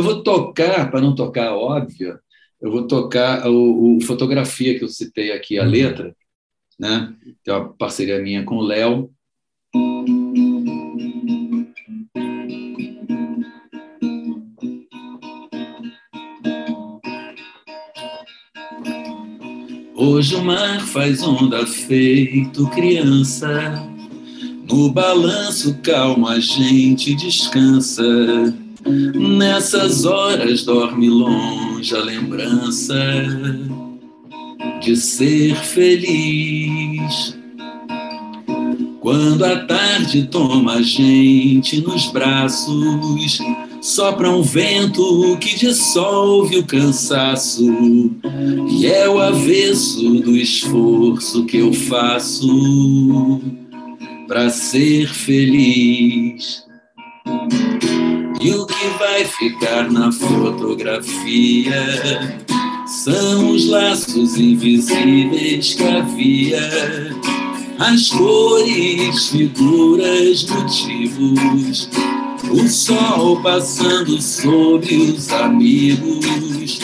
eu vou tocar, para não tocar óbvio, eu vou tocar o, o, fotografia que eu citei aqui, a uhum. letra, né? que é uma parceria minha com o Léo. Hoje o mar faz onda feito criança. No balanço calmo a gente descansa. Nessas horas dorme longe a lembrança de ser feliz. Quando a tarde toma a gente nos braços, sopra um vento que dissolve o cansaço, e é o avesso do esforço que eu faço para ser feliz. E o que vai ficar na fotografia? São os laços invisíveis que havia, as cores, figuras, motivos. O sol passando sobre os amigos,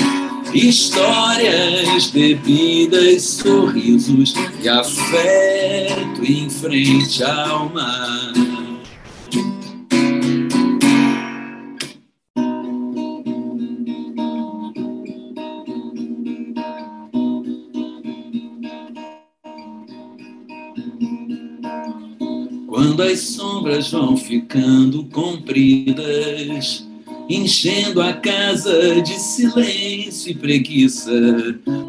histórias, bebidas, sorrisos. E afeto em frente ao mar. Quando as sombras vão ficando compridas, enchendo a casa de silêncio e preguiça.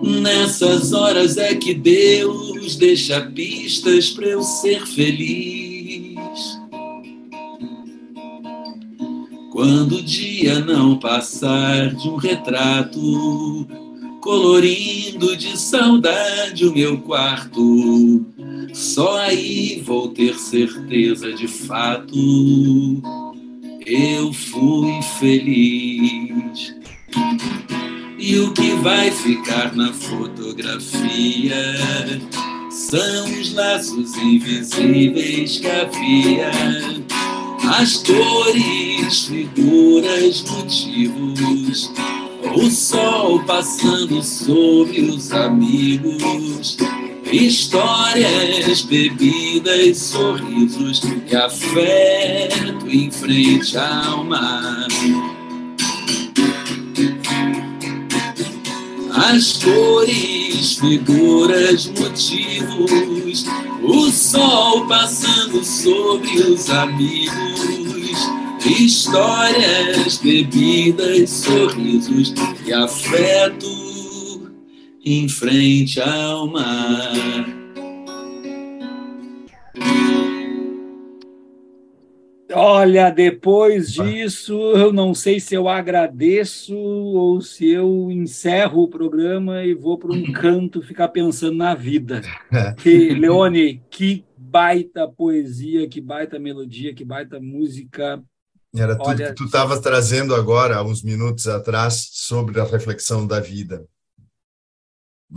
Nessas horas é que Deus deixa pistas para eu ser feliz. Quando o dia não passar de um retrato, colorindo de saudade o meu quarto, só aí vou ter certeza de fato. Eu fui feliz. E o que vai ficar na fotografia são os laços invisíveis que havia, as cores, figuras, motivos, o sol passando sobre os amigos Histórias, bebidas, sorrisos e afeto em frente ao mar. As cores, figuras, motivos, o sol passando sobre os amigos. Histórias, bebidas, sorrisos e afeto em frente ao mar. Olha, depois disso, eu não sei se eu agradeço ou se eu encerro o programa e vou para um canto ficar pensando na vida. Que, Leone, que baita poesia, que baita melodia, que baita música. Era tudo Olha, que tu estavas trazendo agora, uns minutos atrás, sobre a reflexão da vida.